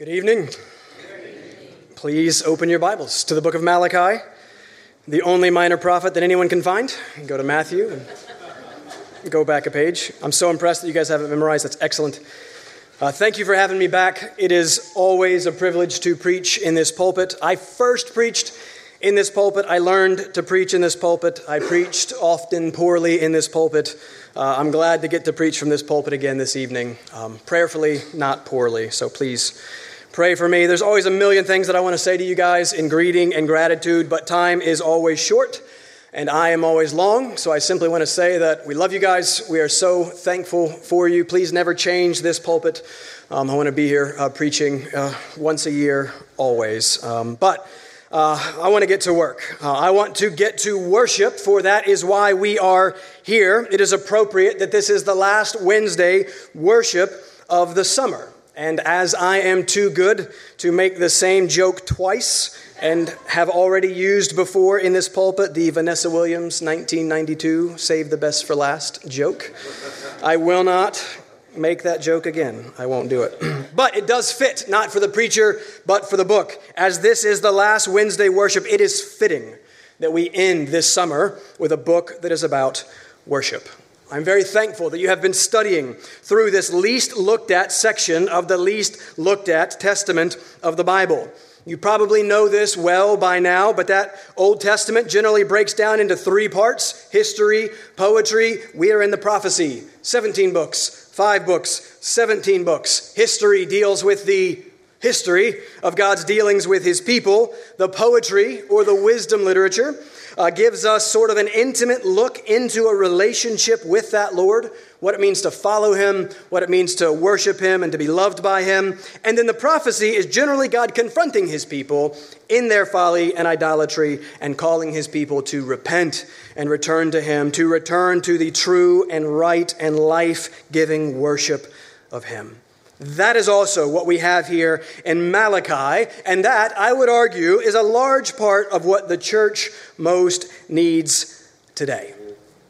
Good evening. Please open your Bibles to the book of Malachi, the only minor prophet that anyone can find. Go to Matthew and go back a page. I'm so impressed that you guys have it memorized. That's excellent. Uh, thank you for having me back. It is always a privilege to preach in this pulpit. I first preached in this pulpit. I learned to preach in this pulpit. I preached often poorly in this pulpit. Uh, I'm glad to get to preach from this pulpit again this evening, um, prayerfully, not poorly. So please Pray for me. There's always a million things that I want to say to you guys in greeting and gratitude, but time is always short and I am always long. So I simply want to say that we love you guys. We are so thankful for you. Please never change this pulpit. Um, I want to be here uh, preaching uh, once a year, always. Um, but uh, I want to get to work. Uh, I want to get to worship, for that is why we are here. It is appropriate that this is the last Wednesday worship of the summer. And as I am too good to make the same joke twice and have already used before in this pulpit the Vanessa Williams 1992 Save the Best for Last joke, I will not make that joke again. I won't do it. but it does fit, not for the preacher, but for the book. As this is the last Wednesday worship, it is fitting that we end this summer with a book that is about worship. I'm very thankful that you have been studying through this least looked at section of the least looked at Testament of the Bible. You probably know this well by now, but that Old Testament generally breaks down into three parts history, poetry. We are in the prophecy. 17 books, five books, 17 books. History deals with the history of God's dealings with his people. The poetry or the wisdom literature uh, gives us sort of an intimate look into a relationship with that Lord, what it means to follow him, what it means to worship him and to be loved by him. And then the prophecy is generally God confronting his people in their folly and idolatry and calling his people to repent and return to him, to return to the true and right and life giving worship of him. That is also what we have here in Malachi, and that, I would argue, is a large part of what the church most needs today.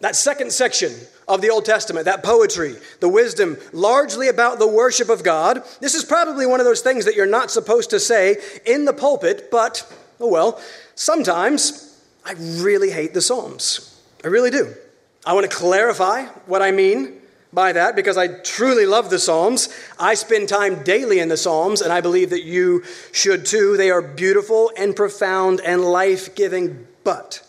That second section of the Old Testament, that poetry, the wisdom, largely about the worship of God. This is probably one of those things that you're not supposed to say in the pulpit, but, oh well, sometimes I really hate the Psalms. I really do. I want to clarify what I mean by that because I truly love the Psalms. I spend time daily in the Psalms, and I believe that you should too. They are beautiful and profound and life giving. But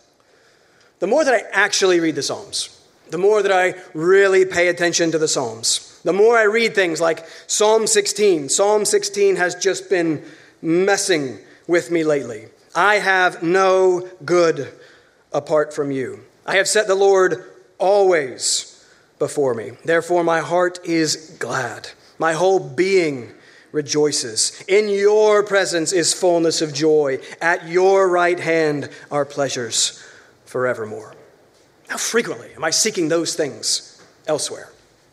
the more that I actually read the Psalms, the more that I really pay attention to the Psalms, the more I read things like Psalm 16. Psalm 16 has just been messing with me lately. I have no good apart from you. I have set the Lord always before me. Therefore, my heart is glad. My whole being rejoices. In your presence is fullness of joy. At your right hand are pleasures forevermore. How frequently am I seeking those things elsewhere?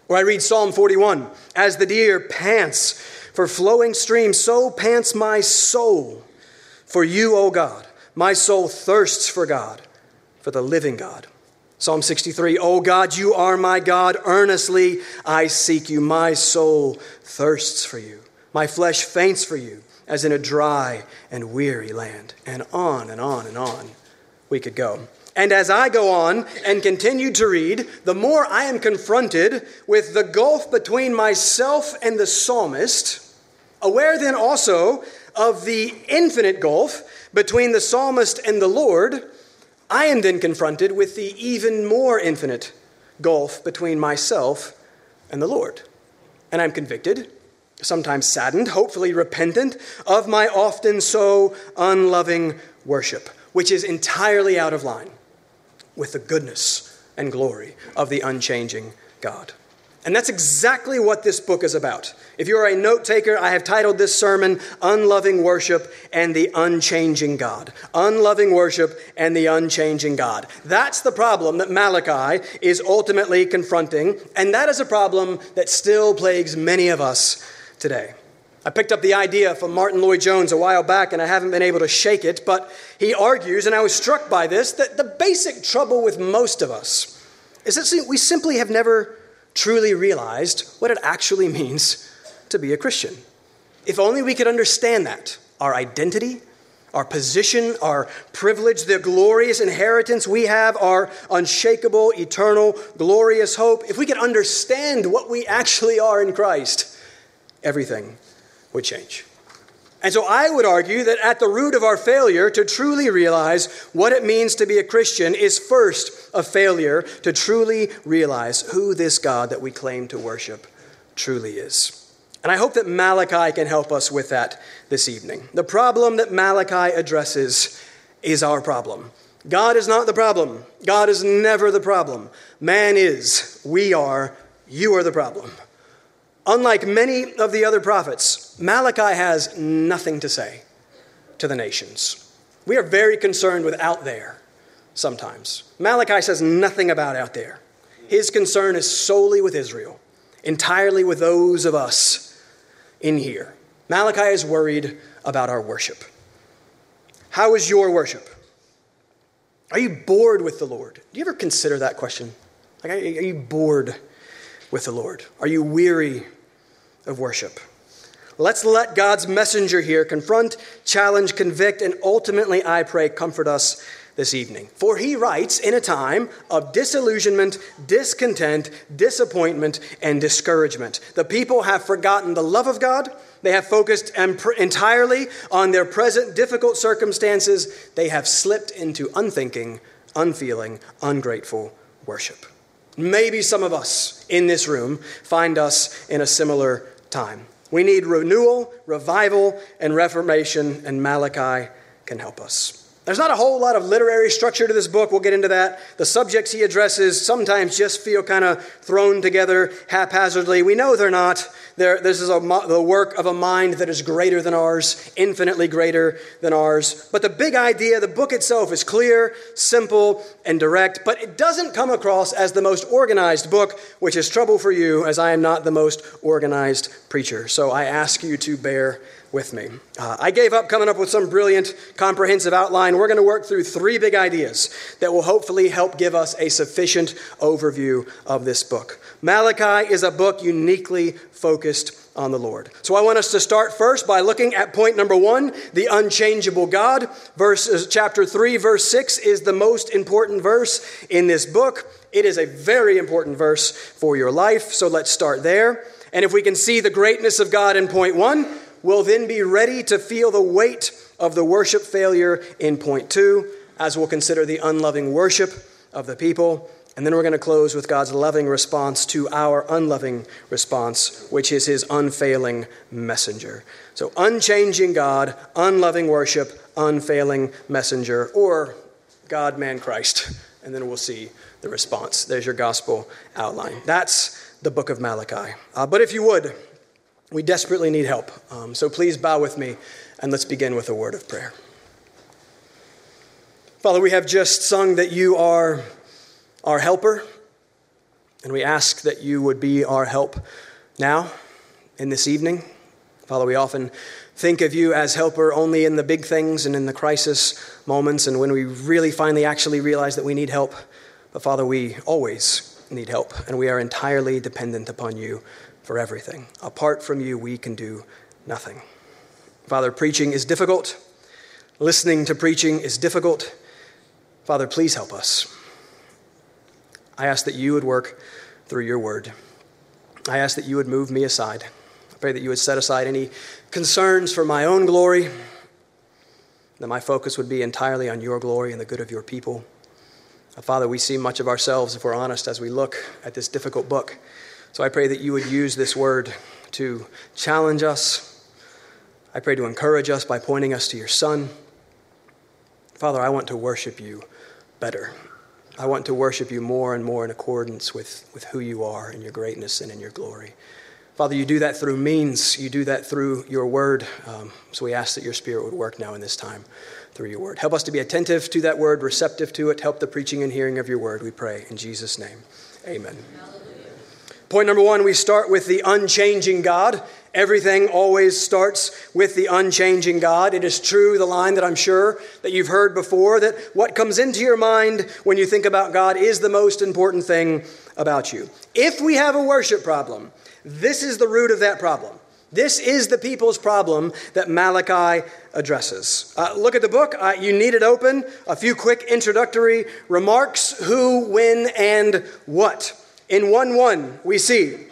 Or I read Psalm 41 As the deer pants for flowing streams, so pants my soul for you, O God. My soul thirsts for God, for the living God. Psalm 63 O God, you are my God. Earnestly I seek you. My soul thirsts for you. My flesh faints for you, as in a dry and weary land. And on and on and on we could go. And as I go on and continue to read, the more I am confronted with the gulf between myself and the psalmist, aware then also of the infinite gulf between the psalmist and the Lord I am then confronted with the even more infinite gulf between myself and the Lord. And I'm convicted, sometimes saddened, hopefully repentant, of my often so unloving worship, which is entirely out of line with the goodness and glory of the unchanging God. And that's exactly what this book is about. If you're a note taker, I have titled this sermon Unloving Worship and the Unchanging God. Unloving Worship and the Unchanging God. That's the problem that Malachi is ultimately confronting, and that is a problem that still plagues many of us today. I picked up the idea from Martyn Lloyd-Jones a while back and I haven't been able to shake it, but he argues, and I was struck by this, that the basic trouble with most of us is that we simply have never truly realized what it actually means to be a Christian. If only we could understand that, our identity, our position, our privilege, the glorious inheritance we have, our unshakable, eternal, glorious hope, if we could understand what we actually are in Christ, everything would change. And so I would argue that at the root of our failure to truly realize what it means to be a Christian is first a failure to truly realize who this God that we claim to worship truly is. And I hope that Malachi can help us with that this evening. The problem that Malachi addresses is our problem. God is not the problem. God is never the problem. Man is. We are. You are the problem. Unlike many of the other prophets, Malachi has nothing to say to the nations. We are very concerned with out there sometimes. Malachi says nothing about out there. His concern is solely with Israel, entirely with those of us in here. Malachi is worried about our worship. How is your worship? Are you bored with the Lord? Do you ever consider that question? Like, are you bored with the Lord? Are you weary of worship. Let's let God's messenger here confront, challenge, convict, and ultimately, I pray, comfort us this evening. For he writes in a time of disillusionment, discontent, disappointment, and discouragement. The people have forgotten the love of God. They have focused entirely on their present difficult circumstances. They have slipped into unthinking, unfeeling, ungrateful worship. Maybe some of us in this room find us in a similar time. We need renewal, revival, and reformation, and Malachi can help us. There's not a whole lot of literary structure to this book. We'll get into that. The subjects he addresses sometimes just feel kind of thrown together haphazardly. We know they're not. They're, this is a, the work of a mind that is greater than ours, infinitely greater than ours. But the big idea, the book itself is clear, simple, and direct, but it doesn't come across as the most organized book, which is trouble for you, as I am not the most organized preacher. So I ask you to bear with me. Uh, I gave up coming up with some brilliant, comprehensive outline. We're going to work through three big ideas that will hopefully help give us a sufficient overview of this book. Malachi is a book uniquely focused on the Lord. So I want us to start first by looking at point number one, the unchangeable God. Verse, chapter 3, verse 6 is the most important verse in this book. It is a very important verse for your life. So let's start there. And if we can see the greatness of God in point one, we'll then be ready to feel the weight of the worship failure in point two, as we'll consider the unloving worship of the people. And then we're going to close with God's loving response to our unloving response, which is his unfailing messenger. So, unchanging God, unloving worship, unfailing messenger, or God, man, Christ. And then we'll see the response. There's your gospel outline. That's the book of Malachi. Uh, but if you would, we desperately need help. Um, so please bow with me and let's begin with a word of prayer. Father, we have just sung that you are our helper, and we ask that you would be our help now in this evening. Father, we often think of you as helper only in the big things and in the crisis moments and when we really finally actually realize that we need help. But Father, we always need help, and we are entirely dependent upon you for everything. Apart from you, we can do nothing. Father, preaching is difficult. Listening to preaching is difficult. Father, please help us. I ask that you would work through your word. I ask that you would move me aside. I pray that you would set aside any concerns for my own glory, that my focus would be entirely on your glory and the good of your people. Father, we see much of ourselves, if we're honest, as we look at this difficult book. So I pray that you would use this word to challenge us. I pray to encourage us by pointing us to your Son. Father, I want to worship you better. I want to worship you more and more in accordance with, with who you are in your greatness and in your glory. Father, you do that through means, you do that through your word. Um, so we ask that your spirit would work now in this time through your word. Help us to be attentive to that word, receptive to it. Help the preaching and hearing of your word, we pray. In Jesus' name, amen. Point number one, we start with the unchanging God. Everything always starts with the unchanging God. It is true, the line that I'm sure that you've heard before, that what comes into your mind when you think about God is the most important thing about you. If we have a worship problem, this is the root of that problem. This is the people's problem that Malachi addresses. Uh, look at the book. Uh, you need it open. A few quick introductory remarks who, when, and what. In 1 1, we see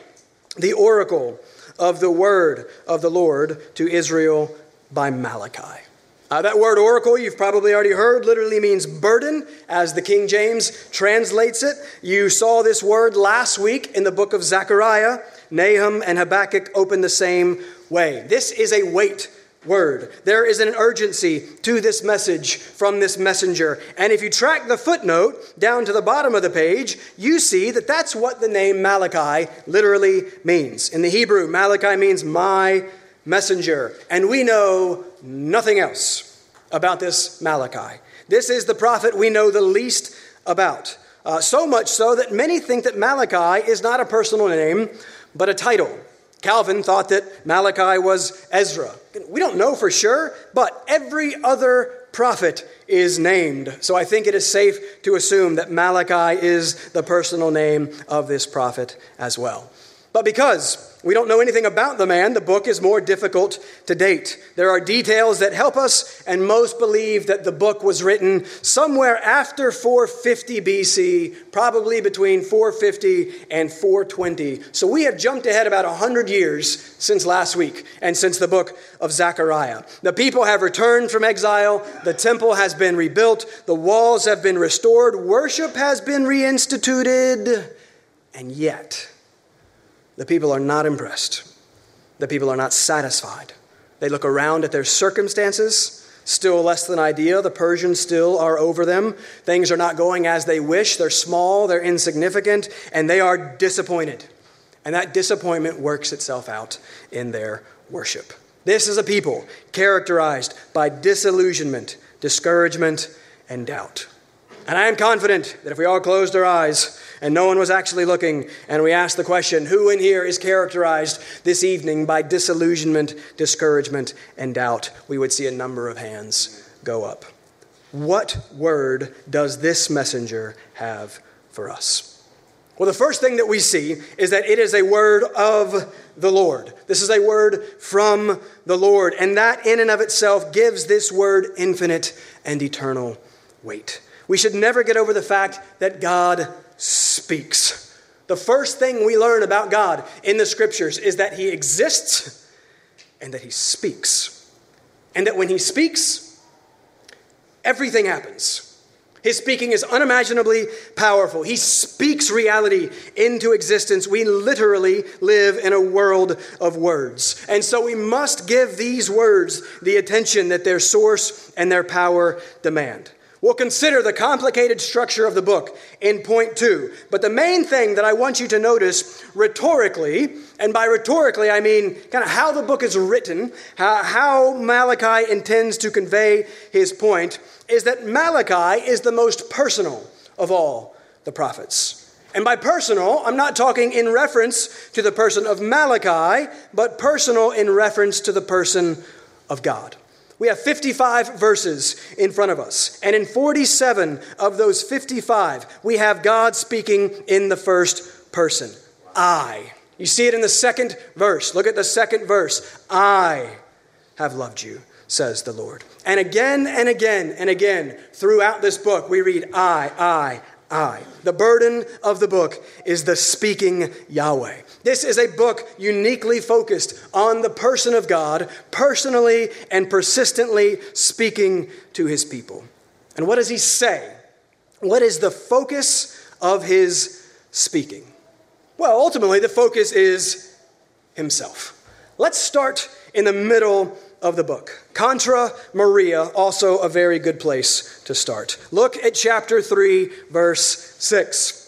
the oracle of the word of the Lord to Israel by Malachi. Uh, that word oracle, you've probably already heard, literally means burden, as the King James translates it. You saw this word last week in the book of Zechariah. Nahum and Habakkuk open the same way. This is a weight word. There is an urgency to this message from this messenger. And if you track the footnote down to the bottom of the page, you see that that's what the name Malachi literally means. In the Hebrew, Malachi means my messenger. And we know nothing else about this Malachi. This is the prophet we know the least about. Uh, so much so that many think that Malachi is not a personal name, but a title. Calvin thought that Malachi was Ezra. We don't know for sure, but every other prophet is named. So I think it is safe to assume that Malachi is the personal name of this prophet as well. But because we don't know anything about the man. The book is more difficult to date. There are details that help us, and most believe that the book was written somewhere after 450 BC, probably between 450 and 420. So we have jumped ahead about 100 years since last week and since the book of Zechariah. The people have returned from exile, the temple has been rebuilt, the walls have been restored, worship has been reinstituted, and yet, the people are not impressed. The people are not satisfied. They look around at their circumstances, still less than ideal. The Persians still are over them. Things are not going as they wish. They're small, they're insignificant, and they are disappointed. And that disappointment works itself out in their worship. This is a people characterized by disillusionment, discouragement, and doubt. And I am confident that if we all closed our eyes and no one was actually looking, and we asked the question, who in here is characterized this evening by disillusionment, discouragement, and doubt, we would see a number of hands go up. What word does this messenger have for us? Well, the first thing that we see is that it is a word of the Lord. This is a word from the Lord, and that in and of itself gives this word infinite and eternal weight. We should never get over the fact that God speaks. The first thing we learn about God in the scriptures is that he exists and that he speaks. And that when he speaks, everything happens. His speaking is unimaginably powerful. He speaks reality into existence. We literally live in a world of words. And so we must give these words the attention that their source and their power demand. We'll consider the complicated structure of the book in point two. But the main thing that I want you to notice rhetorically, and by rhetorically I mean kind of how the book is written, how, Malachi intends to convey his point, is that Malachi is the most personal of all the prophets. And by personal, I'm not talking in reference to the person of Malachi, but personal in reference to the person of God. We have 55 verses in front of us. And in 47 of those 55, we have God speaking in the first person I. You see it in the second verse. Look at the second verse. I have loved you, says the Lord. And again and again and again throughout this book, we read I, I, I. The burden of the book is the speaking Yahweh. This is a book uniquely focused on the person of God, personally and persistently speaking to his people. And what does he say? What is the focus of his speaking? Well, ultimately, the focus is himself. Let's start in the middle of the book. Contra Maria, also a very good place to start. Look at chapter 3, verse 6.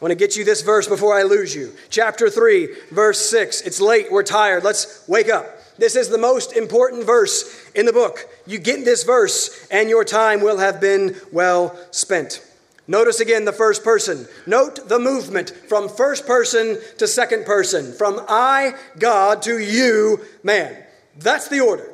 I want to get you this verse before I lose you. Chapter 3, verse 6. It's late, we're tired, let's wake up. This is the most important verse in the book. You get this verse, and your time will have been well spent. Notice again the first person. Note the movement from first person to second person, from I, God, to you, man. That's the order.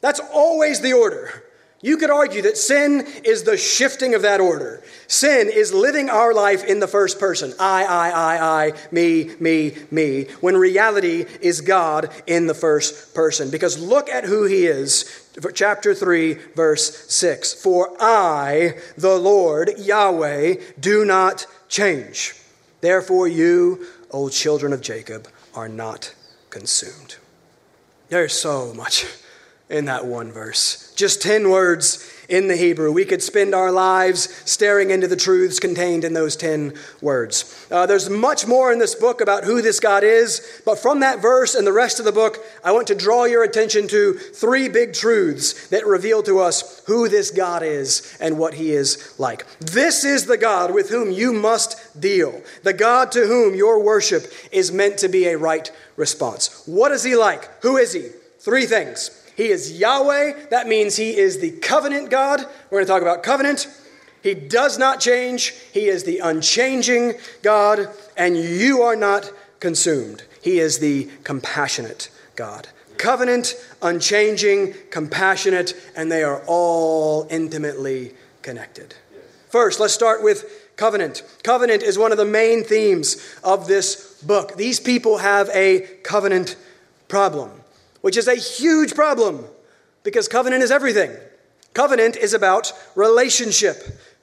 That's always the order. You could argue that sin is the shifting of that order. Sin is living our life in the first person I, I, I, I, me, me, me, when reality is God in the first person. Because look at who he is. Chapter 3, verse 6. For I, the Lord, Yahweh, do not change. Therefore, you, O children of Jacob, are not consumed. There's so much in that one verse. Just 10 words in the Hebrew. We could spend our lives staring into the truths contained in those 10 words. Uh, there's much more in this book about who this God is, but from that verse and the rest of the book, I want to draw your attention to three big truths that reveal to us who this God is and what he is like. This is the God with whom you must deal, the God to whom your worship is meant to be a right response. What is he like? Who is he? Three things. He is Yahweh. That means He is the covenant God. We're going to talk about covenant. He does not change. He is the unchanging God, and you are not consumed. He is the compassionate God. Covenant, unchanging, compassionate, and they are all intimately connected. First, let's start with covenant. Covenant is one of the main themes of this book. These people have a covenant problem which is a huge problem because covenant is everything. Covenant is about relationship,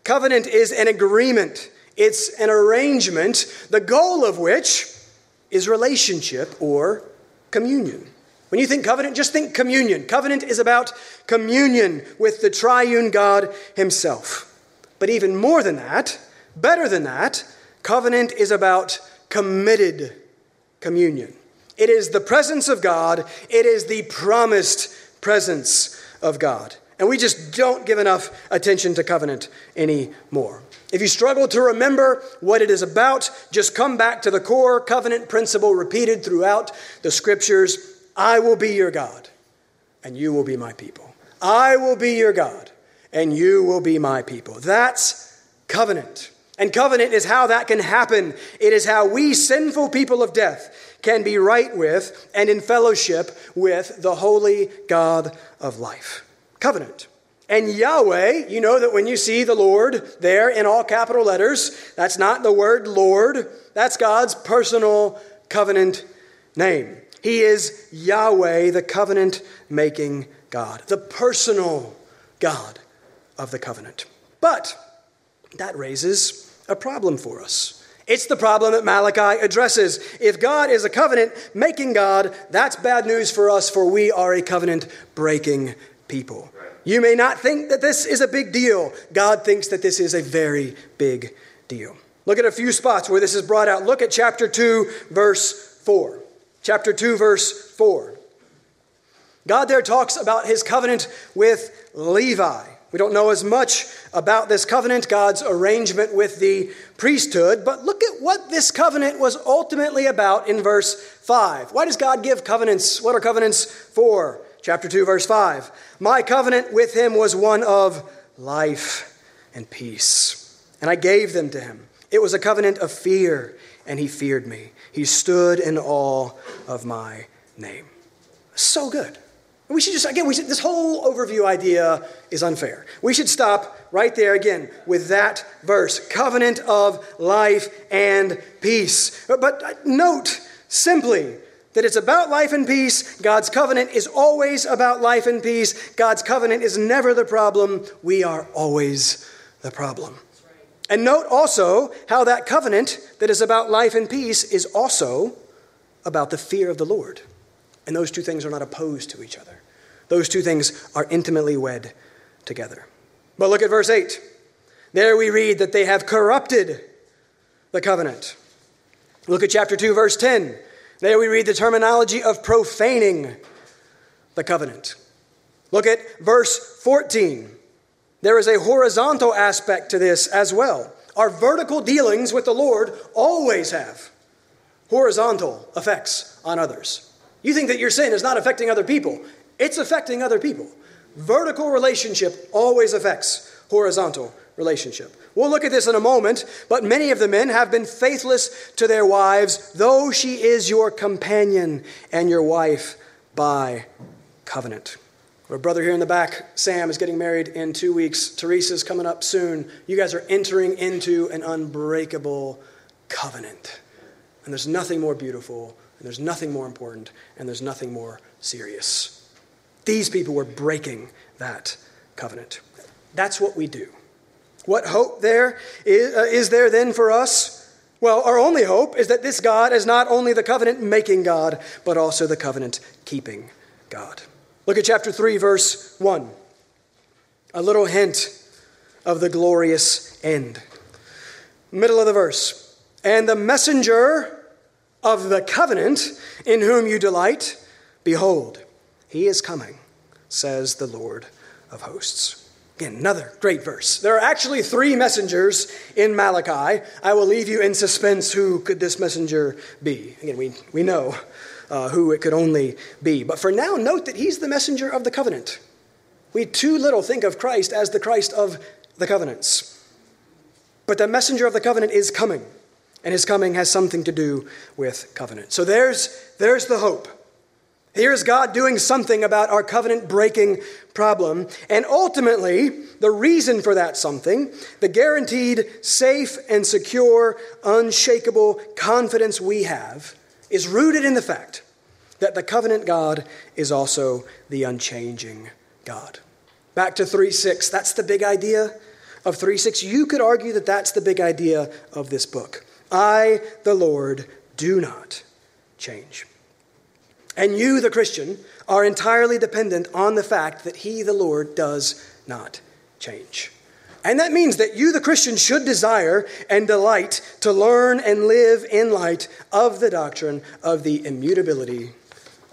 covenant is an agreement, it's an arrangement, the goal of which is relationship or communion. When you think covenant, just think communion. Covenant is about communion with the triune God Himself. But even more than that, better than that, covenant is about committed communion. It is the presence of God, it is the promised presence of God. And we just don't give enough attention to covenant anymore. If you struggle to remember what it is about, just come back to the core covenant principle repeated throughout the scriptures I will be your God, and you will be my people. I will be your God, and you will be my people. That's covenant. And covenant is how that can happen. It is how we, sinful people of death, can be right with and in fellowship with the holy God of life. Covenant. And Yahweh, you know that when you see the Lord there in all capital letters, that's not the word Lord, that's God's personal covenant name. He is Yahweh, the covenant making God, the personal God of the covenant. But that raises a problem for us. It's the problem that Malachi addresses. If God is a covenant making God, that's bad news for us, for we are a covenant breaking people. You may not think that this is a big deal. God thinks that this is a very big deal. Look at a few spots where this is brought out. Look at chapter 2, verse 4. Chapter 2, verse 4. God there talks about his covenant with Levi. We don't know as much about this covenant, God's arrangement with the priesthood, but look at what this covenant was ultimately about in verse 5. Why does God give covenants? What are covenants for? Chapter 2, verse 5. My covenant with him was one of life and peace, and I gave them to him. It was a covenant of fear, and he feared me. He stood in awe of my name. So good. We should just, again, we should, this whole overview idea is unfair. We should stop right there again with that verse covenant of life and peace. But, but note simply that it's about life and peace. God's covenant is always about life and peace. God's covenant is never the problem. We are always the problem. And note also how that covenant that is about life and peace is also about the fear of the Lord. And those two things are not opposed to each other. Those two things are intimately wed together. But look at verse 8. There we read that they have corrupted the covenant. Look at chapter 2, verse 10. There we read the terminology of profaning the covenant. Look at verse 14. There is a horizontal aspect to this as well. Our vertical dealings with the Lord always have horizontal effects on others. You think that your sin is not affecting other people, it's affecting other people. Vertical relationship always affects horizontal relationship. We'll look at this in a moment, but many of the men have been faithless to their wives, though she is your companion and your wife by covenant. Our brother here in the back, Sam, is getting married in two weeks. Teresa's coming up soon. You guys are entering into an unbreakable covenant. And there's nothing more beautiful, and there's nothing more important, and there's nothing more serious. These people were breaking that covenant. That's what we do. What hope there is, uh, is there then for us? Well, our only hope is that this God is not only the covenant making God, but also the covenant keeping God. Look at chapter 3, verse 1. A little hint of the glorious end. Middle of the verse. And the messenger of the covenant in whom you delight, behold, he is coming, says the Lord of hosts. Again, another great verse. There are actually three messengers in Malachi. I will leave you in suspense. Who could this messenger be? Again, we, we know uh, who it could only be. But for now, note that he's the messenger of the covenant. We too little think of Christ as the Christ of the covenants. But the messenger of the covenant is coming, and his coming has something to do with covenant. So there's, there's the hope. Here's God doing something about our covenant breaking problem. And ultimately, the reason for that something, the guaranteed safe and secure, unshakable confidence we have, is rooted in the fact that the covenant God is also the unchanging God. Back to 3 6, that's the big idea of 3 6. You could argue that that's the big idea of this book. I, the Lord, do not change. And you, the Christian, are entirely dependent on the fact that He, the Lord, does not change. And that means that you, the Christian, should desire and delight to learn and live in light of the doctrine of the immutability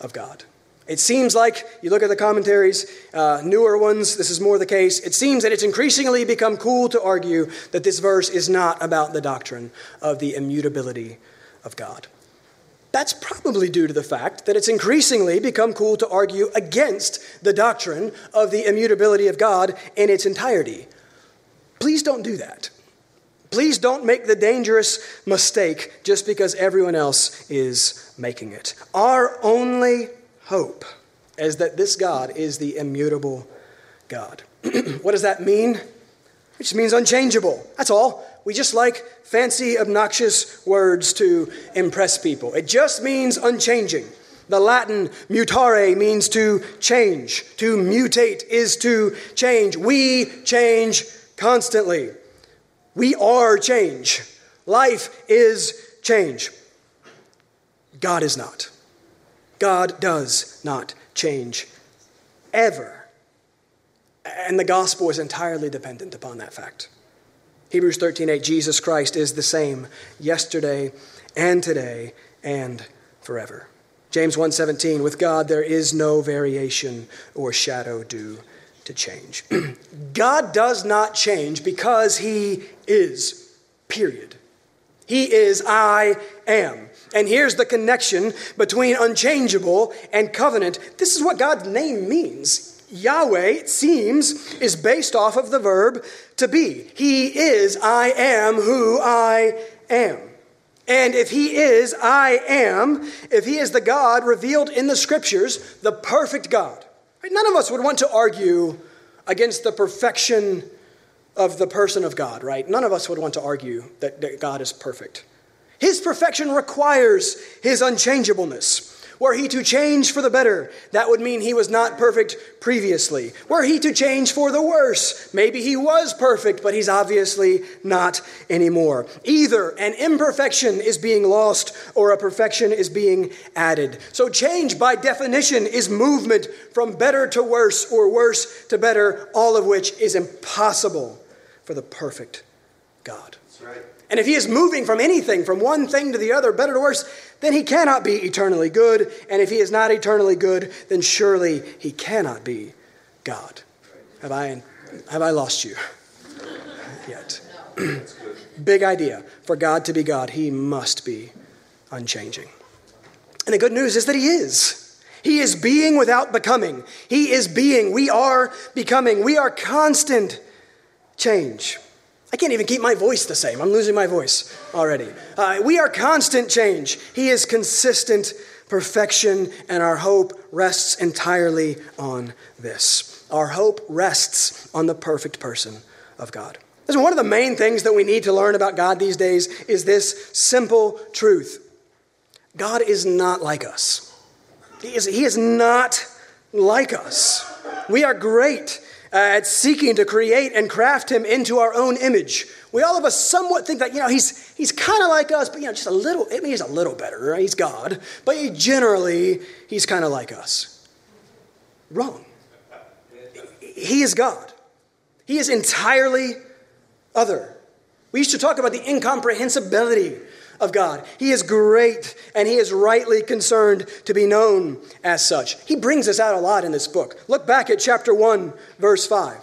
of God. It seems like, you look at the commentaries, uh, newer ones, this is more the case. It seems that it's increasingly become cool to argue that this verse is not about the doctrine of the immutability of God. That's probably due to the fact that it's increasingly become cool to argue against the doctrine of the immutability of God in its entirety. Please don't do that. Please don't make the dangerous mistake just because everyone else is making it. Our only hope is that this God is the immutable God. what does that mean? It just means unchangeable. That's all. We just like fancy, obnoxious words to impress people. It just means unchanging. The Latin mutare means to change. To mutate is to change. We change constantly. We are change. Life is change. God is not. God does not change ever. And the gospel is entirely dependent upon that fact. Hebrews 13:8 Jesus Christ is the same yesterday and today and forever. James 1:17 with God there is no variation or shadow due to change. God does not change because he is. Period. He is I am. And here's the connection between unchangeable and covenant. This is what God's name means. Yahweh, it seems, is based off of the verb to be. He is, I am who I am. And if He is, I am, if He is the God revealed in the Scriptures, the perfect God, none of us would want to argue against the perfection of the person of God, right? None of us would want to argue that, that God is perfect. His perfection requires His unchangeableness. Were he to change for the better, that would mean he was not perfect previously. Were he to change for the worse, maybe he was perfect, but he's obviously not anymore. Either an imperfection is being lost or a perfection is being added. So, change by definition is movement from better to worse or worse to better, all of which is impossible for the perfect God. That's Right. And if he is moving from anything, from one thing to the other, better to worse, then he cannot be eternally good. And if he is not eternally good, then surely he cannot be God. Have I, have I lost you yet? Big idea. For God to be God, he must be unchanging. And the good news is that he is. He is being without becoming. He is being. We are becoming. We are constant change. I can't even keep my voice the same. I'm losing my voice already. Uh, we are constant change. He is consistent perfection, and our hope rests entirely on this. Our hope rests on the perfect person of God. Listen, one of the main things that we need to learn about God these days is this simple truth God is not like us. He is, he is not like us. We are great Uh, at seeking to create and craft him into our own image. We all of us somewhat think that, you know, he's, he's kind of like us, but, you know, just a little, I mean, he's a little better. Right? He's God. But he, generally, he's kind of like us. Wrong. He is God. He is entirely other. We used to talk about the incomprehensibility of God. He is great and he is rightly concerned to be known as such. He brings us out a lot in this book. Look back at chapter 1, verse 5.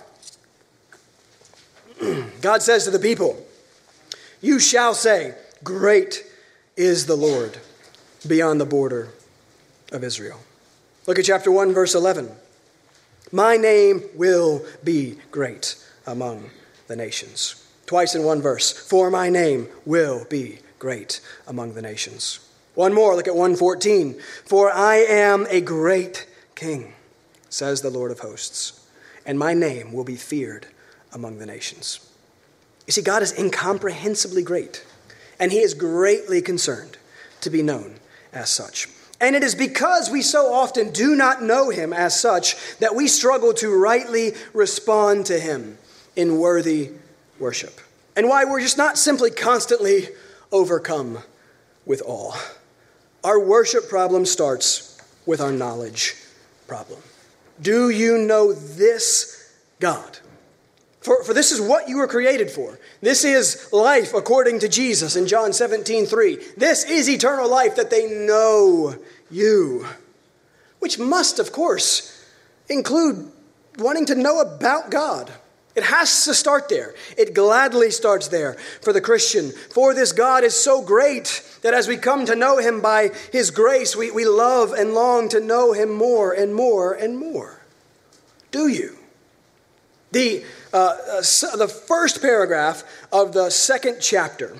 God says to the people, You shall say, Great is the Lord beyond the border of Israel. Look at chapter 1, verse 11. My name will be great among the nations. Twice in one verse. For my name will be great among the nations. One more, look at 114. For I am a great king, says the Lord of hosts, and my name will be feared among the nations. You see, God is incomprehensibly great, and he is greatly concerned to be known as such. And it is because we so often do not know him as such that we struggle to rightly respond to him in worthy worship. And why we're just not simply constantly overcome with awe. Our worship problem starts with our knowledge problem. Do you know this God? For, for this is what you were created for. This is life according to Jesus in John 17, 3. This is eternal life that they know you. Which must, of course, include wanting to know about God. It has to start there. It gladly starts there for the Christian. For this God is so great that as we come to know him by his grace, we, we love and long to know him more and more and more. Do you? The, uh, uh, the first paragraph of the second chapter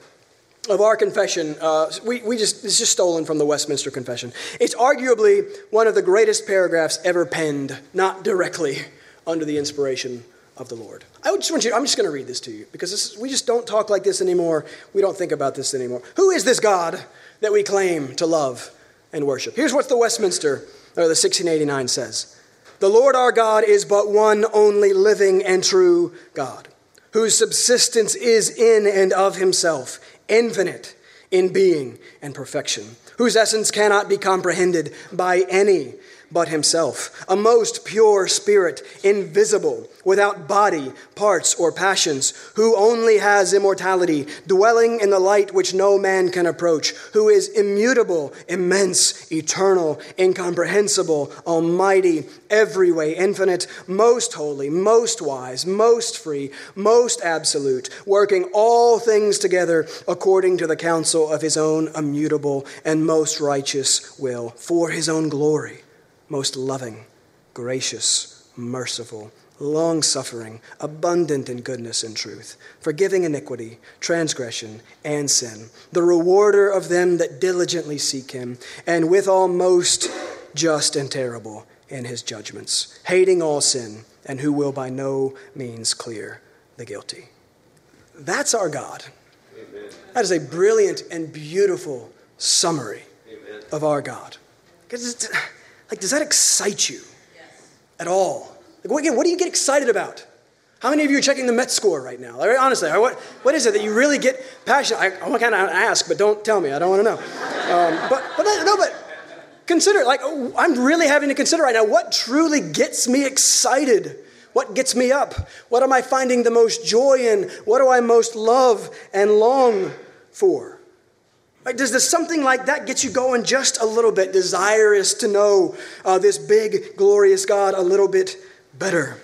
of our confession, uh, we, we just, it's just stolen from the Westminster Confession. It's arguably one of the greatest paragraphs ever penned, not directly under the inspiration of the Lord. I just want you, I'm just going to read this to you because this, we just don't talk like this anymore. We don't think about this anymore. Who is this God that we claim to love and worship? Here's what the Westminster, or the 1689 says The Lord our God is but one only living and true God, whose subsistence is in and of himself, infinite in being and perfection, whose essence cannot be comprehended by any but himself, a most pure spirit, invisible, without body, parts, or passions, who only has immortality, dwelling in the light which no man can approach, who is immutable, immense, eternal, incomprehensible, almighty, every way infinite, most holy, most wise, most free, most absolute, working all things together according to the counsel of his own immutable and most righteous will, for his own glory most loving, gracious, merciful, long suffering, abundant in goodness and truth, forgiving iniquity, transgression, and sin, the rewarder of them that diligently seek him, and withal most just and terrible in his judgments, hating all sin, and who will by no means clear the guilty. That's our God. Amen. That is a brilliant and beautiful summary Amen. of our God. Because like, does that excite you yes. at all? Like, again, what do you get excited about? How many of you are checking the Met score right now? Like, honestly, what, what is it that you really get passionate? I, I kind of ask, but don't tell me. I don't want to know. Um, but, but no, but consider, like, I'm really having to consider right now what truly gets me excited. What gets me up? What am I finding the most joy in? What do I most love and long for? Right? Does this, something like that get you going just a little bit, desirous to know uh, this big, glorious God a little bit better?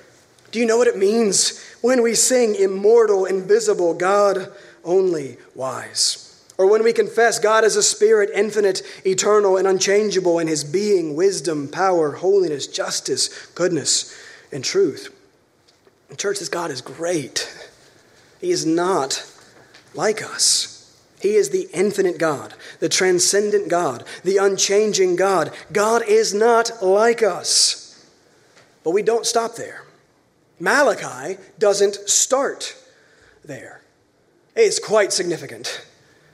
Do you know what it means when we sing immortal, invisible, God only wise? Or when we confess God as a spirit, infinite, eternal, and unchangeable in his being, wisdom, power, holiness, justice, goodness, and truth. And church, this God is great. He is not like us. He is the infinite God, the transcendent God, the unchanging God. God is not like us. But we don't stop there. Malachi doesn't start there. It's quite significant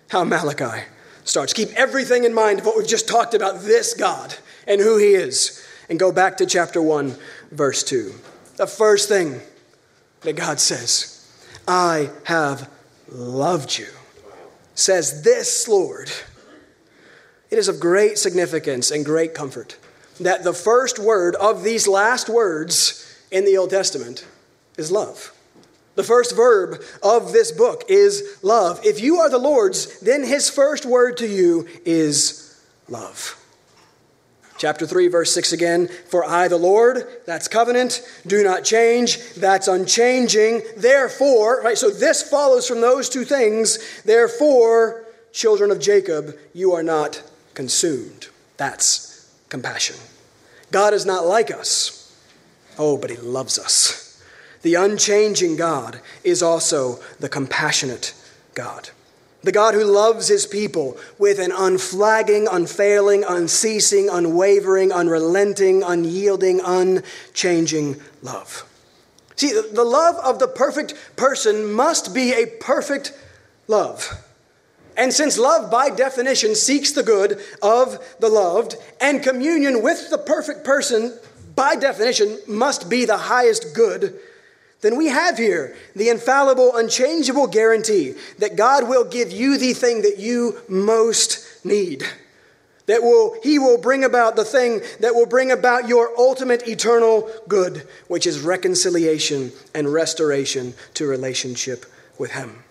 how Malachi starts. Keep everything in mind of what we've just talked about this God and who he is. And go back to chapter 1, verse 2. The first thing that God says, I have loved you, says this Lord. It is of great significance and great comfort that the first word of these last words in the Old Testament is love. The first verb of this book is love. If you are the Lord's, then his first word to you is love. Chapter 3, verse 6 again. For I, the Lord, that's covenant, do not change, that's unchanging. Therefore, right, so this follows from those two things. Therefore, children of Jacob, you are not consumed. That's compassion. God is not like us. Oh, but He loves us. The unchanging God is also the compassionate God. The God who loves his people with an unflagging, unfailing, unceasing, unwavering, unrelenting, unyielding, unchanging love. See, the love of the perfect person must be a perfect love. And since love, by definition, seeks the good of the loved, and communion with the perfect person, by definition, must be the highest good, then we have here the infallible, unchangeable guarantee that God will give you the thing that you most need. That will, He will bring about the thing that will bring about your ultimate eternal good, which is reconciliation and restoration to relationship with Him.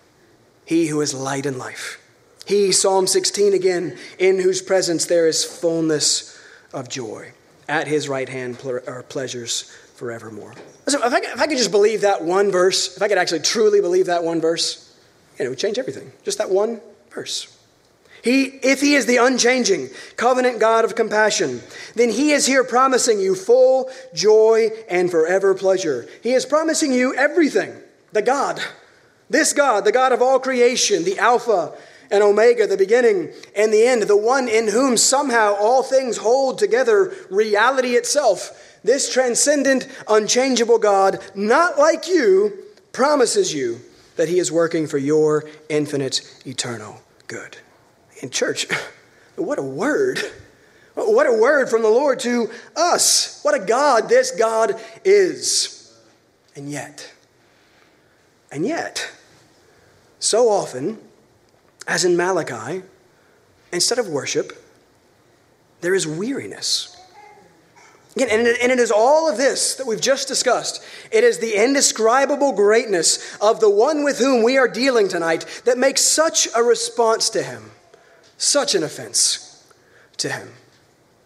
He who is light and life. He, Psalm 16 again, in whose presence there is fullness of joy. At his right hand are pleasures forevermore. Listen, if I, if I could just believe that one verse, if I could actually truly believe that one verse, it would change everything. Just that one verse. He, if he is the unchanging, covenant God of compassion, then he is here promising you full joy and forever pleasure. He is promising you everything. The God, this God, the God of all creation, the Alpha and Omega, the beginning and the end, the one in whom somehow all things hold together reality itself. This transcendent, unchangeable God, not like you, promises you that He is working for your infinite, eternal good. In church, what a word! What a word from the Lord to us. What a God this God is. And yet, and yet, so often, as in Malachi, instead of worship, there is weariness. Again, and it, and it is all of this that we've just discussed. It is the indescribable greatness of the one with whom we are dealing tonight that makes such a response to him, such an offense to him.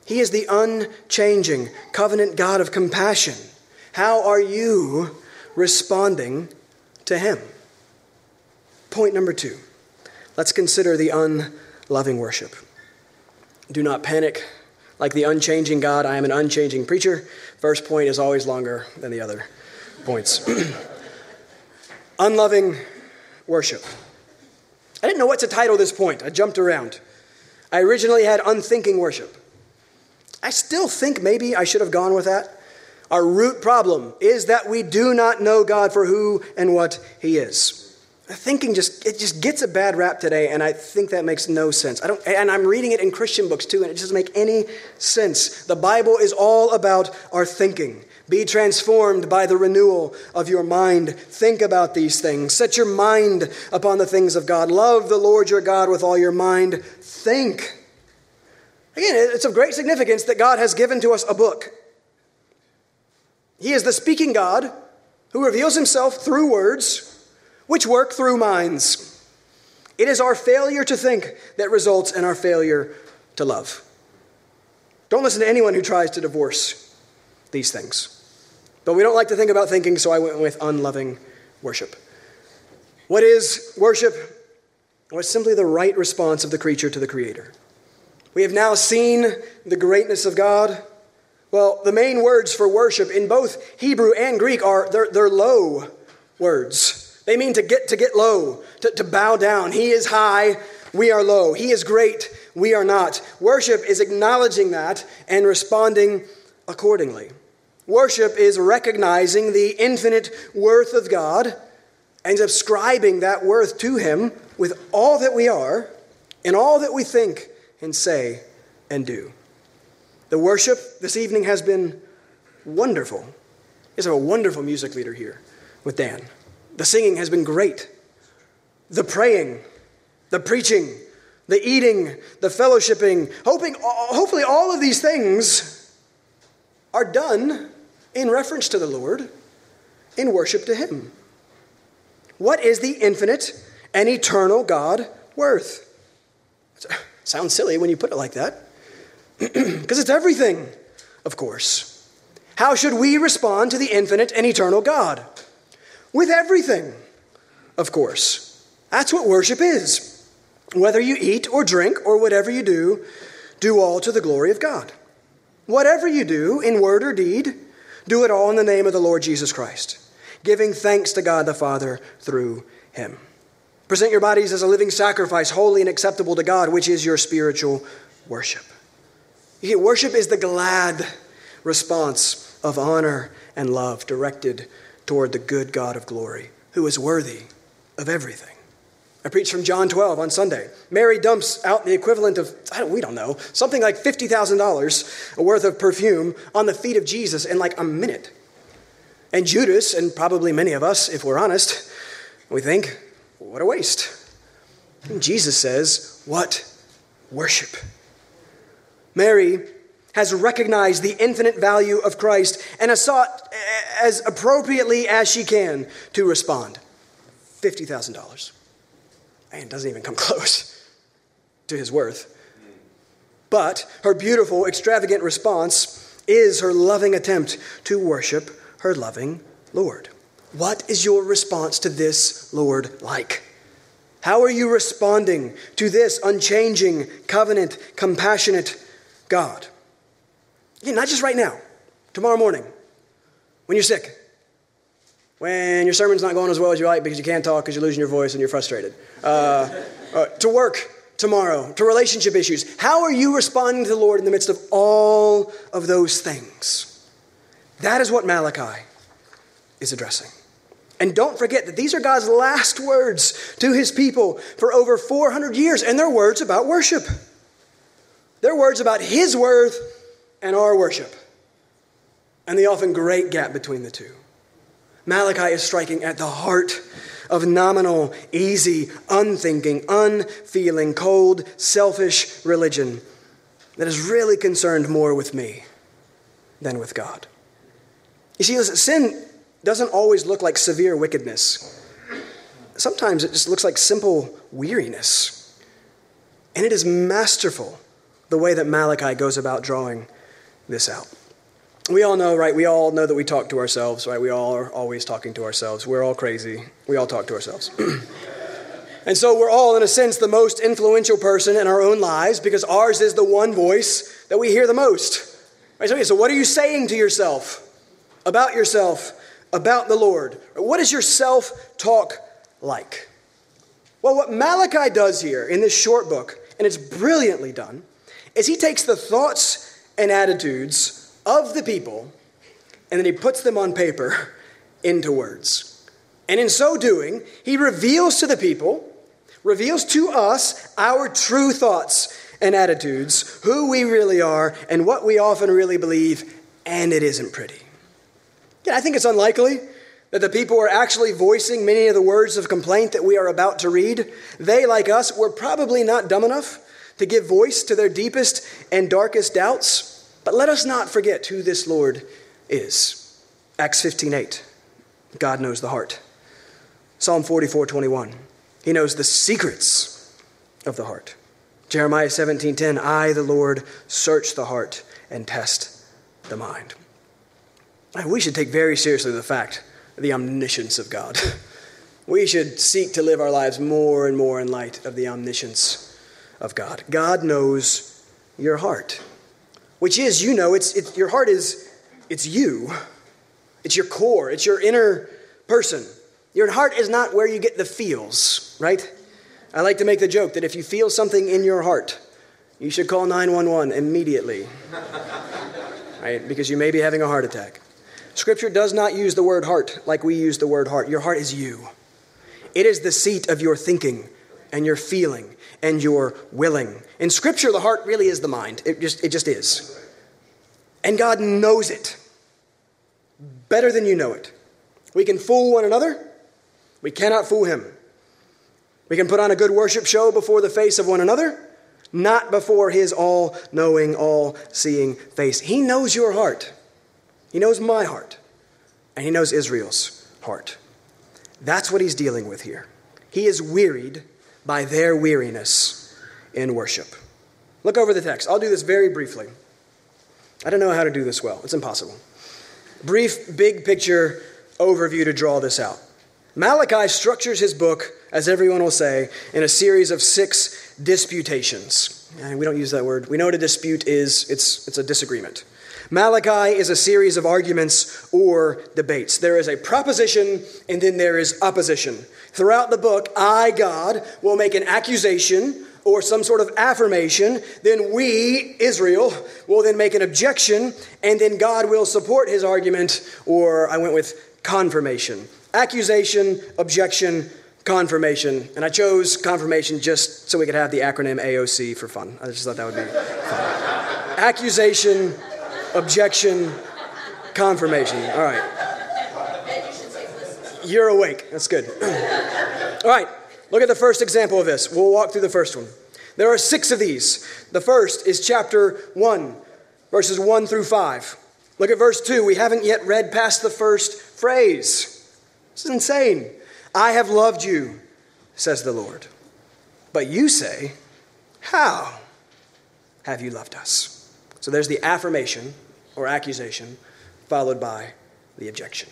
He is the unchanging covenant God of compassion. How are you responding to him? Point number two. Let's consider the unloving worship. Do not panic. Like the unchanging God, I am an unchanging preacher. First point is always longer than the other points. unloving worship. I didn't know what to title this point. I jumped around. I originally had unthinking worship. I still think maybe I should have gone with that. Our root problem is that we do not know God for who and what He is thinking just it just gets a bad rap today and i think that makes no sense. I don't and i'm reading it in christian books too and it doesn't make any sense. The bible is all about our thinking. Be transformed by the renewal of your mind. Think about these things. Set your mind upon the things of god. Love the lord your god with all your mind. Think. Again it's of great significance that god has given to us a book. He is the speaking god who reveals himself through words which work through minds. It is our failure to think that results in our failure to love. Don't listen to anyone who tries to divorce these things. But we don't like to think about thinking, so I went with unloving worship. What is worship? Well, it's simply the right response of the creature to the Creator. We have now seen the greatness of God. Well, the main words for worship in both Hebrew and Greek are they're, they're low words. They mean to get to get low, to, to bow down. He is high, we are low. He is great, we are not. Worship is acknowledging that and responding accordingly. Worship is recognizing the infinite worth of God and ascribing that worth to Him with all that we are and all that we think and say and do. The worship this evening has been wonderful. We have a wonderful music leader here with Dan. The singing has been great. The praying, the preaching, the eating, the fellowshipping, hoping, uh, hopefully all of these things are done in reference to the Lord in worship to Him. What is the infinite and eternal God worth? Sounds silly when you put it like that, because it's everything, of course. How should we respond to the infinite and eternal God? With everything, of course. That's what worship is. Whether you eat or drink or whatever you do, do all to the glory of God. Whatever you do, in word or deed, do it all in the name of the Lord Jesus Christ, giving thanks to God the Father through him. Present your bodies as a living sacrifice, holy and acceptable to God, which is your spiritual worship. worship is the glad response of honor and love directed toward the good God of glory, who is worthy of everything. I preached from John 12 on Sunday. Mary dumps out the equivalent of, don't, we don't know, something like $50,000 worth of perfume on the feet of Jesus in like a minute. And Judas, and probably many of us, if we're honest, we think, what a waste. And Jesus says, what worship. Mary has recognized the infinite value of Christ and has sought eh, as appropriately as she can to respond. $50,000 man, doesn't even come close to his worth. But her beautiful, extravagant response is her loving attempt to worship her loving Lord. What is your response to this Lord like? How are you responding to this unchanging, covenant, compassionate God? Again, not just right now, tomorrow morning, when you're sick, when your sermon's not going as well as you like because you can't talk because you're losing your voice and you're frustrated, uh, uh, to work tomorrow, to relationship issues. How are you responding to the Lord in the midst of all of those things? That is what Malachi is addressing. And don't forget that these are God's last words to his people for over 400 years, and they're words about worship. They're words about his worth and our worship, and the often great gap between the two. Malachi is striking at the heart of nominal, easy, unthinking, unfeeling, cold, selfish religion that is really concerned more with me than with God. You see, sin doesn't always look like severe wickedness. Sometimes it just looks like simple weariness. And it is masterful the way that Malachi goes about drawing this out we all know, right? We all know that we talk to ourselves, right? We all are always talking to ourselves. We're all crazy. We all talk to ourselves. and so we're all, in a sense, the most influential person in our own lives because ours is the one voice that we hear the most. Right? So, so what are you saying to yourself about yourself, about the Lord? What is your self talk like? Well, what Malachi does here in this short book, and it's brilliantly done, is he takes the thoughts and attitudes of the people, and then he puts them on paper into words. And in so doing, he reveals to the people, reveals to us our true thoughts and attitudes, who we really are, and what we often really believe, and it isn't pretty. Yeah, I think it's unlikely that the people are actually voicing many of the words of complaint that we are about to read. They, like us, were probably not dumb enough to give voice to their deepest and darkest doubts. But let us not forget who this Lord is. Acts 15:8. God knows the heart. Psalm 44:21. He knows the secrets of the heart. Jeremiah 17:10. I the Lord search the heart and test the mind. We should take very seriously the fact the omniscience of God. We should seek to live our lives more and more in light of the omniscience of God. God knows your heart which is, you know, it's, it's, your heart is, it's you. It's your core. It's your inner person. Your heart is not where you get the feels, right? I like to make the joke that if you feel something in your heart, you should call 911 immediately. right? Because you may be having a heart attack. Scripture does not use the word heart like we use the word heart. Your heart is you, it is the seat of your thinking and your feeling and your willing. In Scripture, the heart really is the mind, it just, it just is. And God knows it better than you know it. We can fool one another, we cannot fool Him. We can put on a good worship show before the face of one another, not before His all knowing, all seeing face. He knows your heart, He knows my heart, and He knows Israel's heart. That's what He's dealing with here. He is wearied by their weariness in worship. Look over the text. I'll do this very briefly. I don't know how to do this well, it's impossible. Brief, big picture overview to draw this out. Malachi structures his book, as everyone will say, in a series of six disputations. And we don't use that word. We know what a dispute is it's, it's a disagreement. Malachi is a series of arguments or debates. There is a proposition and then there is opposition. Throughout the book, I, God, will make an accusation or some sort of affirmation. Then we, Israel, will then make an objection, and then God will support his argument, or I went with confirmation. Accusation, objection, confirmation. And I chose confirmation just so we could have the acronym AOC for fun. I just thought that would be fun. Accusation, objection, confirmation. All right. You're awake. That's good. All right. Look at the first example of this. We'll walk through the first one. There are six of these. The first is chapter 1, verses 1 through 5. Look at verse 2. We haven't yet read past the first phrase. This is insane. I have loved you, says the Lord. But you say, How have you loved us? So there's the affirmation or accusation, followed by the objection.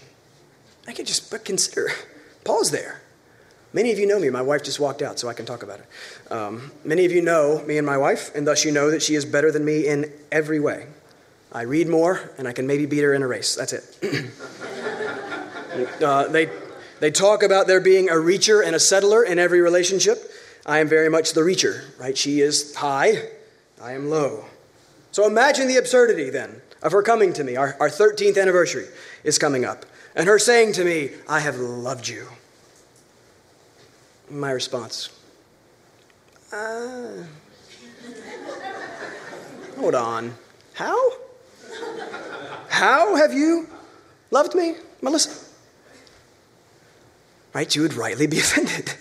I can just but consider. Paul's there. Many of you know me. My wife just walked out, so I can talk about it. Um, many of you know me and my wife, and thus you know that she is better than me in every way. I read more, and I can maybe beat her in a race. That's it. uh, they, they talk about there being a reacher and a settler in every relationship. I am very much the reacher, right? She is high, I am low. So imagine the absurdity then of her coming to me. Our, our 13th anniversary is coming up, and her saying to me, I have loved you. My response uh, Hold on. How? How have you loved me, Melissa? Right? You would rightly be offended.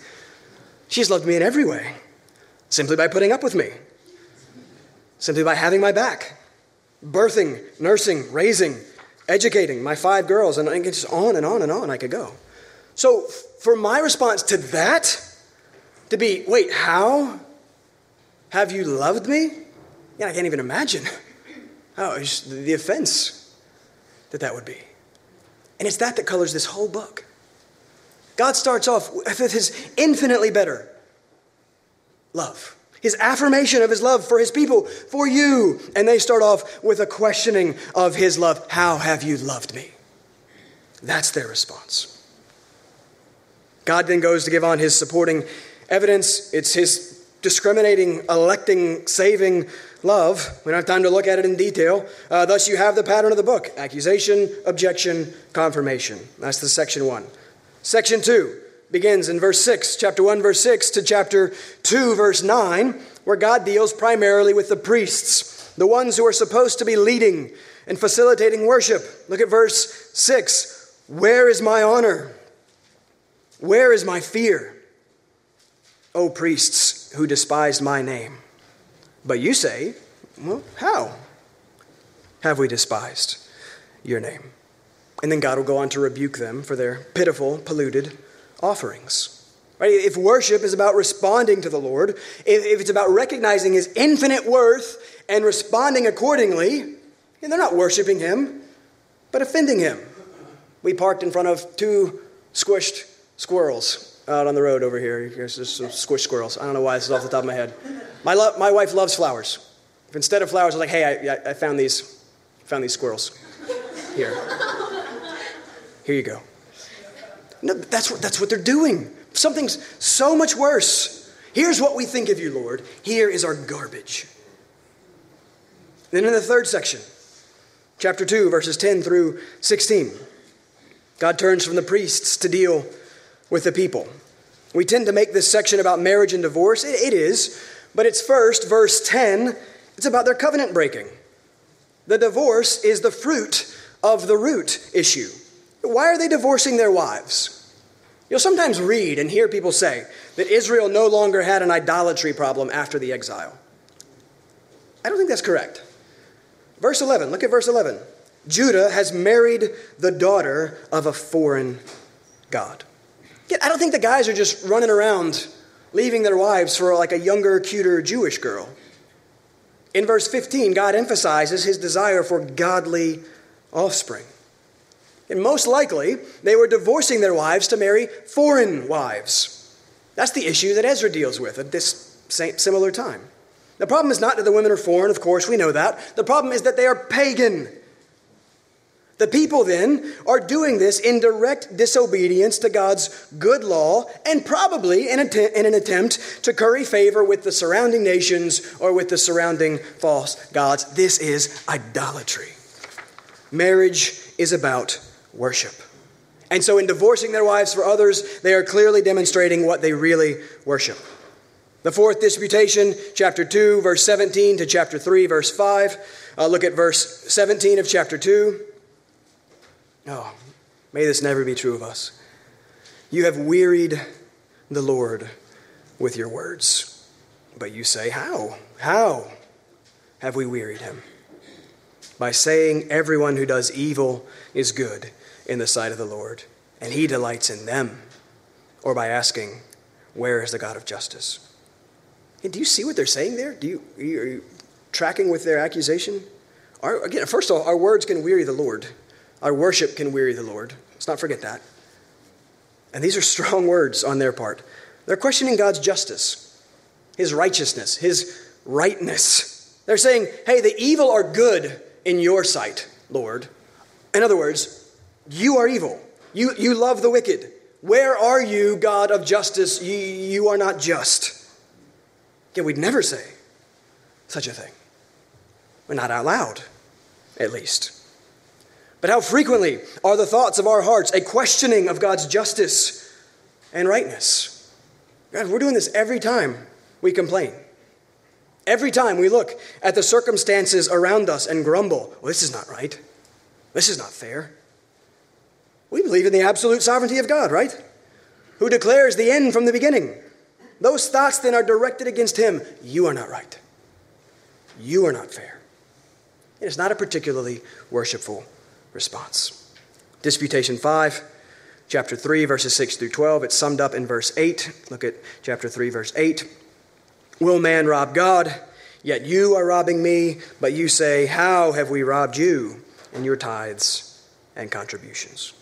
She's loved me in every way, simply by putting up with me, simply by having my back, birthing, nursing, raising, educating my five girls, and just on and on and on I could go. So, for my response to that, to be, wait, how have you loved me? Yeah, I can't even imagine. Oh, the offense that that would be. And it's that that colors this whole book. God starts off with his infinitely better love, his affirmation of his love for his people, for you. And they start off with a questioning of his love How have you loved me? That's their response. God then goes to give on his supporting evidence. It's his discriminating, electing, saving love. We don't have time to look at it in detail. Uh, thus, you have the pattern of the book accusation, objection, confirmation. That's the section one. Section two begins in verse 6, chapter 1, verse 6 to chapter 2, verse 9, where God deals primarily with the priests, the ones who are supposed to be leading and facilitating worship. Look at verse 6. Where is my honor? Where is my fear? O priests who despised my name. But you say, well, how have we despised your name? And then God will go on to rebuke them for their pitiful, polluted offerings. Right? If worship is about responding to the Lord, if it's about recognizing his infinite worth and responding accordingly, and they're not worshiping him, but offending him. We parked in front of two squished squirrels out on the road over here. There's just some squished squirrels. I don't know why this is off the top of my head. My, lo- my wife loves flowers. If instead of flowers, I was like, hey, I, I found these, found these squirrels. Here. Here you go. No, that's what, that's what they're doing. Something's so much worse. Here's what we think of you, Lord. Here is our garbage. Then in the third section, chapter 2, verses 10 through 16, God turns from the priests to deal with the people. We tend to make this section about marriage and divorce. it, it is, but it's first, verse 10, it's about their covenant breaking. The divorce is the fruit of the root issue. Why are they divorcing their wives? You'll sometimes read and hear people say that Israel no longer had an idolatry problem after the exile. I don't think that's correct. Verse 11, look at verse 11. Judah has married the daughter of a foreign God. I don't think the guys are just running around leaving their wives for like a younger, cuter Jewish girl. In verse 15, God emphasizes his desire for godly offspring. And most likely, they were divorcing their wives to marry foreign wives. That's the issue that Ezra deals with at this same, similar time. The problem is not that the women are foreign, of course, we know that. The problem is that they are pagan. The people then are doing this in direct disobedience to God's good law and probably in, in, an attempt to curry favor with the surrounding nations or with the surrounding false gods. This is idolatry. Marriage is about worship. And so, in divorcing their wives for others, they are clearly demonstrating what they really worship. The fourth disputation, chapter 2, verse 17 to chapter 3, verse 5. Uh, look at verse 17 of chapter 2. Oh, may this never be true of us. You have wearied the Lord with your words. But you say, How? How have we wearied him? By saying, Everyone who does evil is good in the sight of the Lord, and he delights in them. Or by asking, Where is the God of justice? And do you see what they're saying there? Do you, are you tracking with their accusation? Our, again, first of all, our words can weary the Lord. Our worship can weary the Lord. Let's not forget that. And these are strong words on their part. They're questioning God's justice, His righteousness, His rightness. They're saying, hey, the evil are good in your sight, Lord. In other words, you are evil. You, you love the wicked. Where are you, God of justice? You, you are not just. Yet we'd never say such a thing. We're not out loud, at least. But how frequently are the thoughts of our hearts a questioning of God's justice and rightness? God, we're doing this every time we complain. Every time we look at the circumstances around us and grumble, well, this is not right. This is not fair. We believe in the absolute sovereignty of God, right? Who declares the end from the beginning. Those thoughts then are directed against Him. You are not right. You are not fair. It is not a particularly worshipful response. Disputation 5, chapter 3, verses 6 through 12. It's summed up in verse 8. Look at chapter 3, verse 8. Will man rob God? Yet you are robbing me, but you say, How have we robbed you in your tithes and contributions?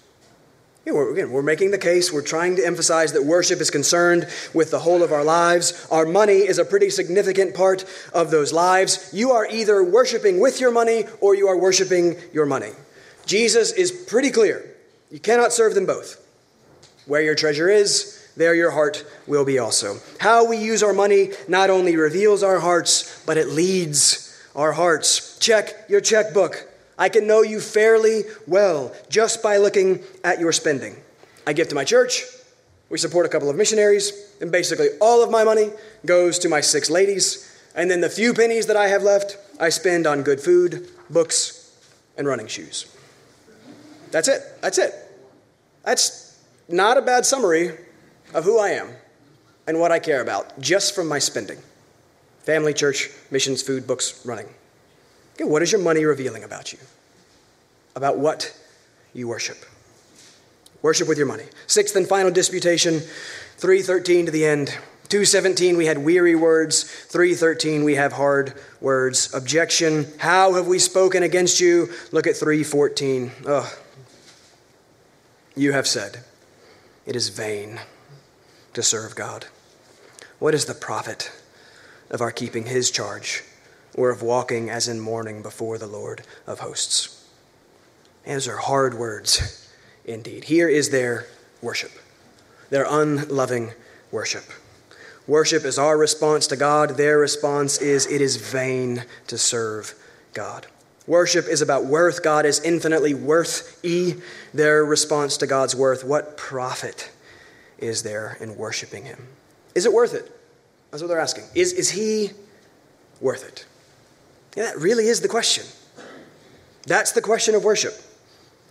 Yeah, we're, again, we're making the case. We're trying to emphasize that worship is concerned with the whole of our lives. Our money is a pretty significant part of those lives. You are either worshiping with your money or you are worshiping your money. Jesus is pretty clear. You cannot serve them both. Where your treasure is, there your heart will be also. How we use our money not only reveals our hearts, but it leads our hearts. Check your checkbook. I can know you fairly well just by looking at your spending. I give to my church, we support a couple of missionaries, and basically all of my money goes to my six ladies, and then the few pennies that I have left, I spend on good food, books, and running shoes. That's it. That's it. That's not a bad summary of who I am and what I care about just from my spending family, church, missions, food, books, running. Okay, what is your money revealing about you? About what you worship? Worship with your money. Sixth and final disputation, 313 to the end. 217 we had weary words 313 we have hard words objection how have we spoken against you look at 314 Ugh. You have said, It is vain to serve God. What is the profit of our keeping his charge or of walking as in mourning before the Lord of hosts? those are hard words indeed. Here is their worship, their unloving worship. Worship is our response to God. Their response is it is vain to serve God. Worship is about worth. God is infinitely worth e. Their response to God's worth. What profit is there in worshiping Him? Is it worth it? That's what they're asking. Is, is He worth it? Yeah, that really is the question. That's the question of worship.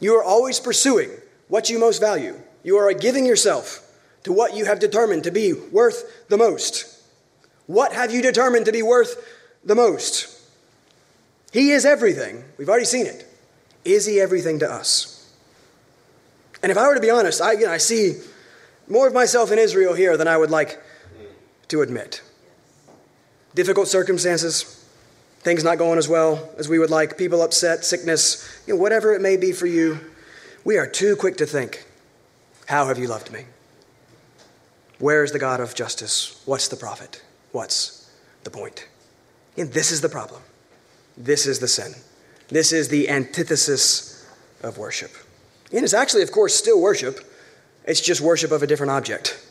You are always pursuing what you most value. You are giving yourself to what you have determined to be worth the most. What have you determined to be worth the most? He is everything. We've already seen it. Is he everything to us? And if I were to be honest, I, you know, I see more of myself in Israel here than I would like to admit. Difficult circumstances, things not going as well as we would like, people upset, sickness, you know, whatever it may be for you, we are too quick to think, How have you loved me? Where is the God of justice? What's the profit? What's the point? And this is the problem. This is the sin. This is the antithesis of worship. And it's actually, of course, still worship. It's just worship of a different object.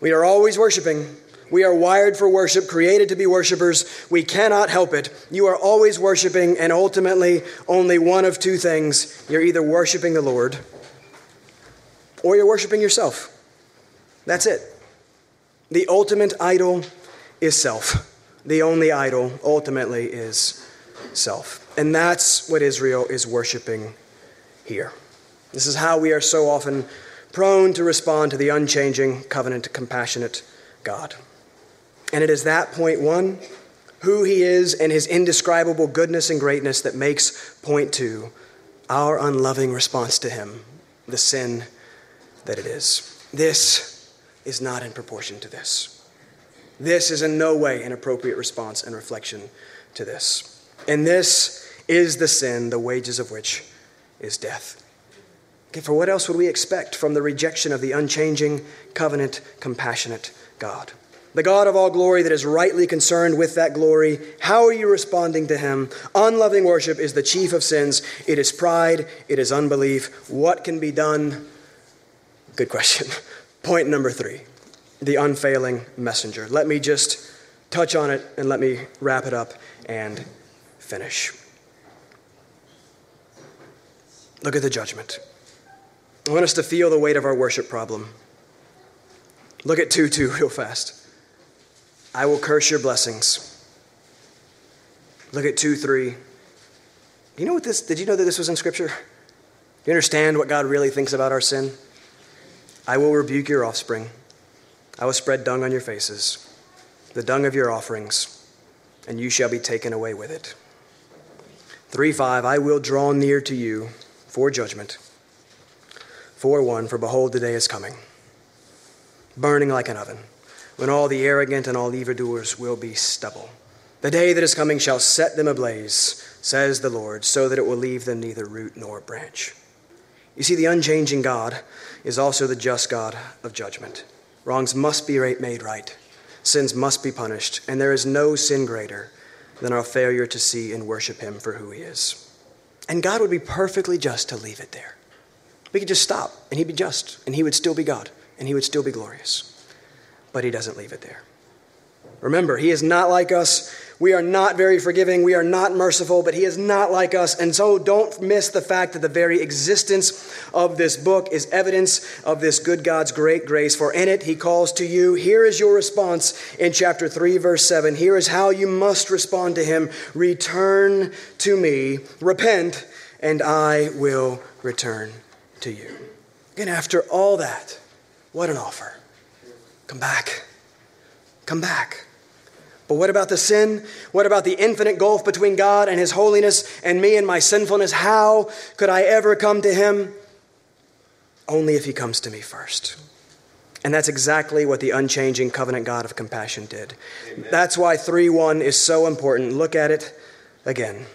We are always worshiping. We are wired for worship, created to be worshipers. We cannot help it. You are always worshiping, and ultimately, only one of two things. You're either worshiping the Lord or you're worshiping yourself. That's it. The ultimate idol is self. The only idol ultimately is self. And that's what Israel is worshiping here. This is how we are so often prone to respond to the unchanging, covenant, compassionate God. And it is that point one, who he is and his indescribable goodness and greatness, that makes point two, our unloving response to him, the sin that it is. This is not in proportion to this. This is in no way an appropriate response and reflection to this. And this is the sin, the wages of which is death. Okay, for what else would we expect from the rejection of the unchanging, covenant, compassionate God? The God of all glory that is rightly concerned with that glory. How are you responding to him? Unloving worship is the chief of sins. It is pride, it is unbelief. What can be done? Good question. Point number three the unfailing messenger. Let me just touch on it and let me wrap it up and finish. Look at the judgment. I want us to feel the weight of our worship problem. Look at 2 2 real fast. I will curse your blessings. Look at 2 3. Do you know what this? Did you know that this was in Scripture? Do you understand what God really thinks about our sin? I will rebuke your offspring. I will spread dung on your faces, the dung of your offerings, and you shall be taken away with it. 3 5 I will draw near to you for judgment. 4 1 For behold, the day is coming, burning like an oven, when all the arrogant and all evildoers will be stubble. The day that is coming shall set them ablaze, says the Lord, so that it will leave them neither root nor branch. You see, the unchanging God is also the just God of judgment. Wrongs must be made right, sins must be punished, and there is no sin greater than our failure to see and worship Him for who He is. And God would be perfectly just to leave it there. We could just stop, and He'd be just, and He would still be God, and He would still be glorious. But He doesn't leave it there. Remember, He is not like us. We are not very forgiving. We are not merciful, but He is not like us. And so don't miss the fact that the very existence of this book is evidence of this good God's great grace. For in it, He calls to you. Here is your response in chapter 3, verse 7. Here is how you must respond to Him Return to me, repent, and I will return to you. And after all that, what an offer. Come back. Come back. But what about the sin? What about the infinite gulf between God and His holiness and me and my sinfulness? How could I ever come to Him? Only if He comes to me first. And that's exactly what the unchanging covenant God of compassion did. Amen. That's why 3 1 is so important. Look at it again.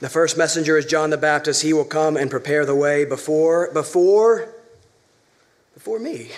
The first messenger is John the Baptist. He will come and prepare the way before, before, before me,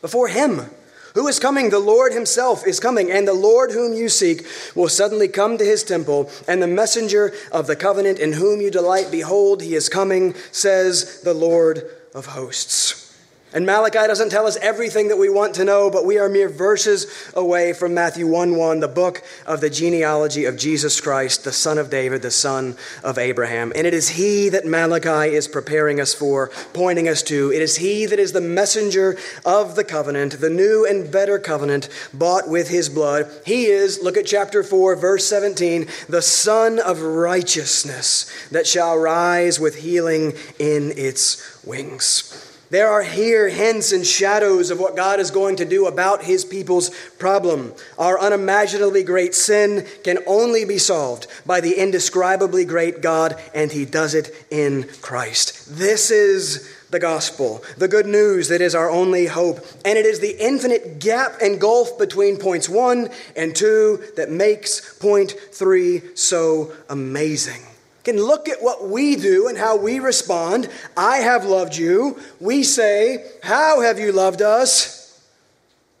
before him. Who is coming? The Lord Himself is coming, and the Lord whom you seek will suddenly come to His temple, and the messenger of the covenant in whom you delight, behold, He is coming, says the Lord of hosts. And Malachi doesn't tell us everything that we want to know, but we are mere verses away from Matthew 1 1, the book of the genealogy of Jesus Christ, the son of David, the sun of Abraham. And it is he that Malachi is preparing us for, pointing us to. It is he that is the messenger of the covenant, the new and better covenant bought with his blood. He is, look at chapter 4, verse 17, the son of righteousness that shall rise with healing in its wings. There are here hints and shadows of what God is going to do about his people's problem. Our unimaginably great sin can only be solved by the indescribably great God, and he does it in Christ. This is the gospel, the good news that is our only hope. And it is the infinite gap and gulf between points one and two that makes point three so amazing can look at what we do and how we respond. I have loved you. We say, How have you loved us?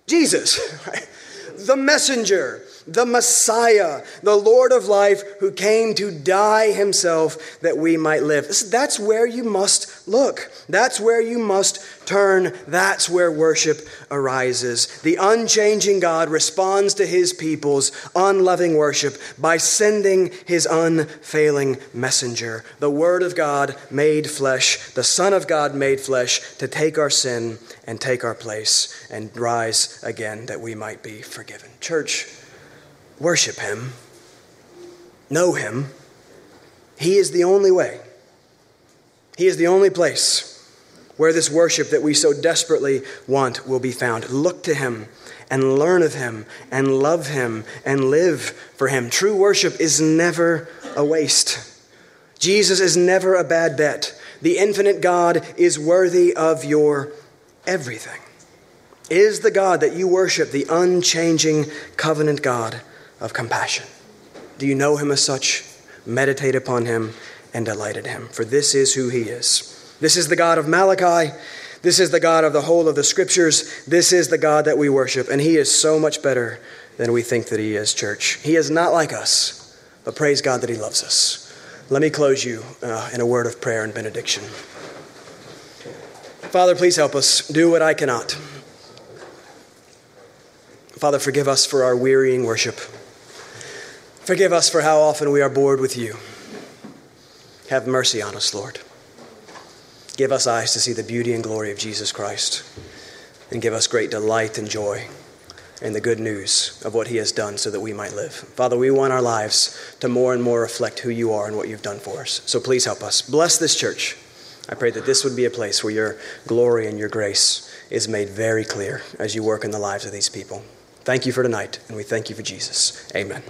Jesus, the messenger, the Messiah, the Lord of life, who came to die himself that we might live. That's where you must look. That's where you must turn. That's where worship arises. The unchanging God responds to his people's unloving worship by sending his unfailing messenger, the Word of God made flesh, the Son of God made flesh, to take our sin and take our place and rise again that we might be forgiven. Church, Worship Him. Know Him. He is the only way. He is the only place where this worship that we so desperately want will be found. Look to Him and learn of Him and love Him and live for Him. True worship is never a waste. Jesus is never a bad bet. The infinite God is worthy of your everything. Is the God that you worship the unchanging covenant God? Of compassion. Do you know him as such? Meditate upon him and delight in him, for this is who he is. This is the God of Malachi. This is the God of the whole of the scriptures. This is the God that we worship, and he is so much better than we think that he is, church. He is not like us, but praise God that he loves us. Let me close you uh, in a word of prayer and benediction. Father, please help us do what I cannot. Father, forgive us for our wearying worship. Forgive us for how often we are bored with you. Have mercy on us, Lord. Give us eyes to see the beauty and glory of Jesus Christ, and give us great delight and joy in the good news of what He has done so that we might live. Father, we want our lives to more and more reflect who you are and what you've done for us. So please help us. Bless this church. I pray that this would be a place where your glory and your grace is made very clear as you work in the lives of these people. Thank you for tonight, and we thank you for Jesus. Amen.